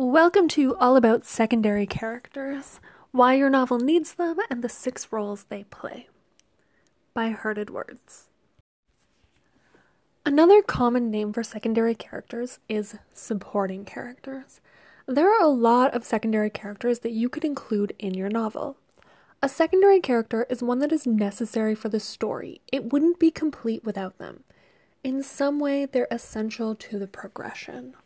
Welcome to All About Secondary Characters Why Your Novel Needs Them and the Six Roles They Play by Herded Words. Another common name for secondary characters is supporting characters. There are a lot of secondary characters that you could include in your novel. A secondary character is one that is necessary for the story, it wouldn't be complete without them. In some way, they're essential to the progression.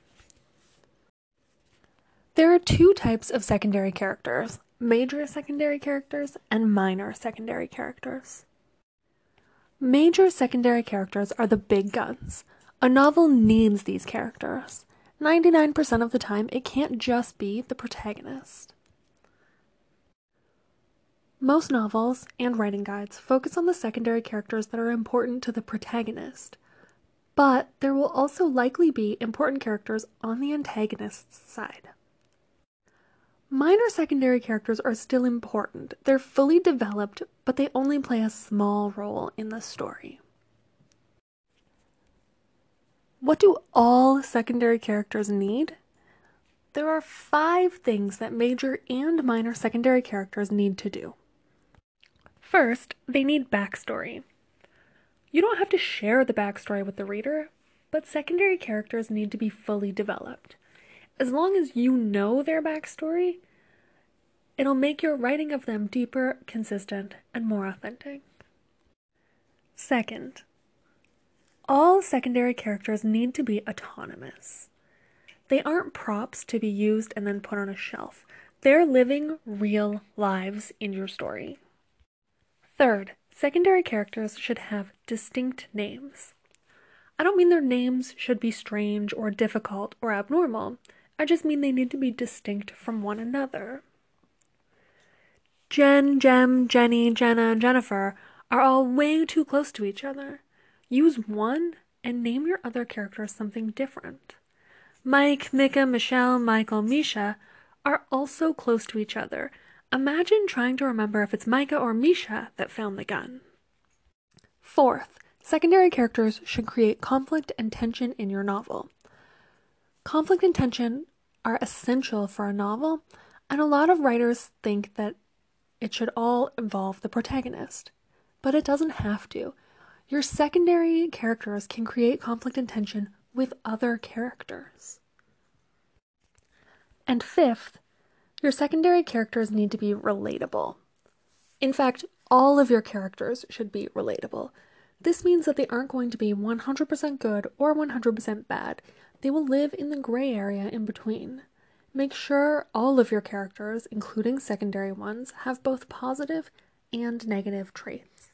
There are two types of secondary characters major secondary characters and minor secondary characters. Major secondary characters are the big guns. A novel needs these characters. 99% of the time, it can't just be the protagonist. Most novels and writing guides focus on the secondary characters that are important to the protagonist, but there will also likely be important characters on the antagonist's side. Minor secondary characters are still important. They're fully developed, but they only play a small role in the story. What do all secondary characters need? There are five things that major and minor secondary characters need to do. First, they need backstory. You don't have to share the backstory with the reader, but secondary characters need to be fully developed as long as you know their backstory, it'll make your writing of them deeper, consistent, and more authentic. Second, all secondary characters need to be autonomous. They aren't props to be used and then put on a shelf. They're living real lives in your story. Third, secondary characters should have distinct names. I don't mean their names should be strange or difficult or abnormal. I just mean they need to be distinct from one another. Jen, Jem, Jenny, Jenna, and Jennifer are all way too close to each other. Use one and name your other characters something different. Mike, Micah, Michelle, Michael, Misha are also close to each other. Imagine trying to remember if it's Micah or Misha that found the gun. Fourth, secondary characters should create conflict and tension in your novel. Conflict and tension are essential for a novel, and a lot of writers think that it should all involve the protagonist. But it doesn't have to. Your secondary characters can create conflict and tension with other characters. And fifth, your secondary characters need to be relatable. In fact, all of your characters should be relatable. This means that they aren't going to be 100% good or 100% bad. They will live in the gray area in between. Make sure all of your characters, including secondary ones, have both positive and negative traits.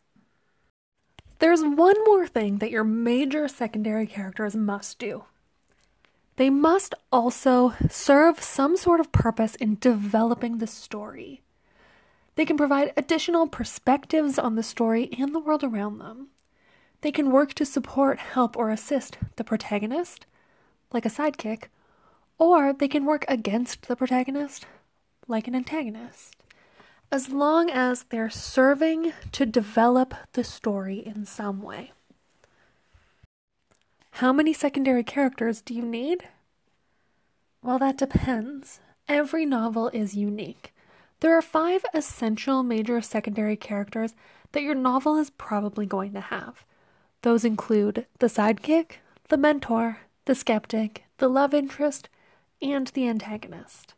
There's one more thing that your major secondary characters must do. They must also serve some sort of purpose in developing the story. They can provide additional perspectives on the story and the world around them. They can work to support, help, or assist the protagonist, like a sidekick, or they can work against the protagonist, like an antagonist, as long as they're serving to develop the story in some way. How many secondary characters do you need? Well, that depends. Every novel is unique. There are five essential major secondary characters that your novel is probably going to have. Those include the sidekick, the mentor, the skeptic, the love interest, and the antagonist.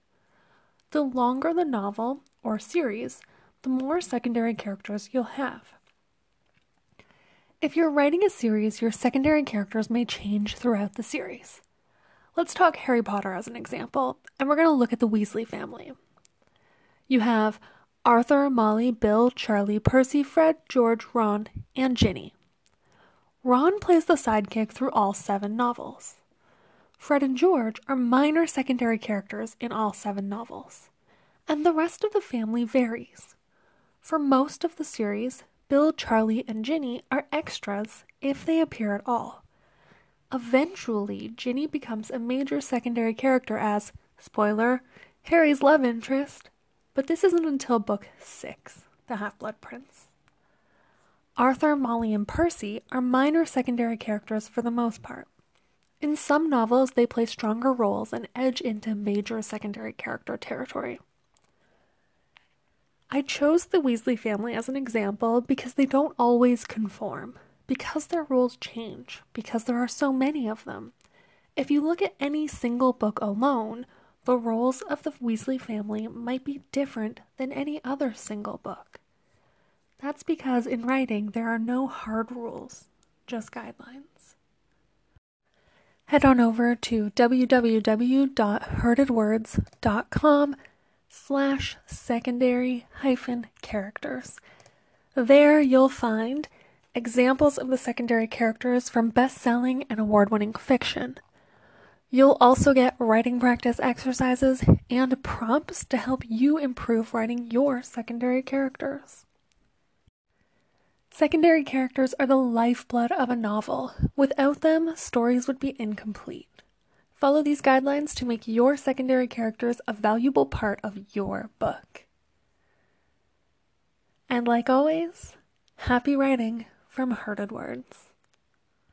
The longer the novel or series, the more secondary characters you'll have. If you're writing a series, your secondary characters may change throughout the series. Let's talk Harry Potter as an example, and we're going to look at the Weasley family. You have Arthur, Molly, Bill, Charlie, Percy, Fred, George, Ron, and Ginny. Ron plays the sidekick through all seven novels. Fred and George are minor secondary characters in all seven novels, and the rest of the family varies. For most of the series, Bill, Charlie, and Ginny are extras if they appear at all. Eventually, Ginny becomes a major secondary character as, spoiler, Harry's love interest, but this isn't until book 6, The Half Blood Prince. Arthur, Molly, and Percy are minor secondary characters for the most part. In some novels, they play stronger roles and edge into major secondary character territory. I chose the Weasley family as an example because they don't always conform, because their rules change, because there are so many of them. If you look at any single book alone, the roles of the Weasley family might be different than any other single book. That's because in writing there are no hard rules, just guidelines head on over to www.herdedwords.com slash secondary hyphen characters. There you'll find examples of the secondary characters from best-selling and award-winning fiction. You'll also get writing practice exercises and prompts to help you improve writing your secondary characters. Secondary characters are the lifeblood of a novel. Without them, stories would be incomplete. Follow these guidelines to make your secondary characters a valuable part of your book. And like always, happy writing from Herded Words.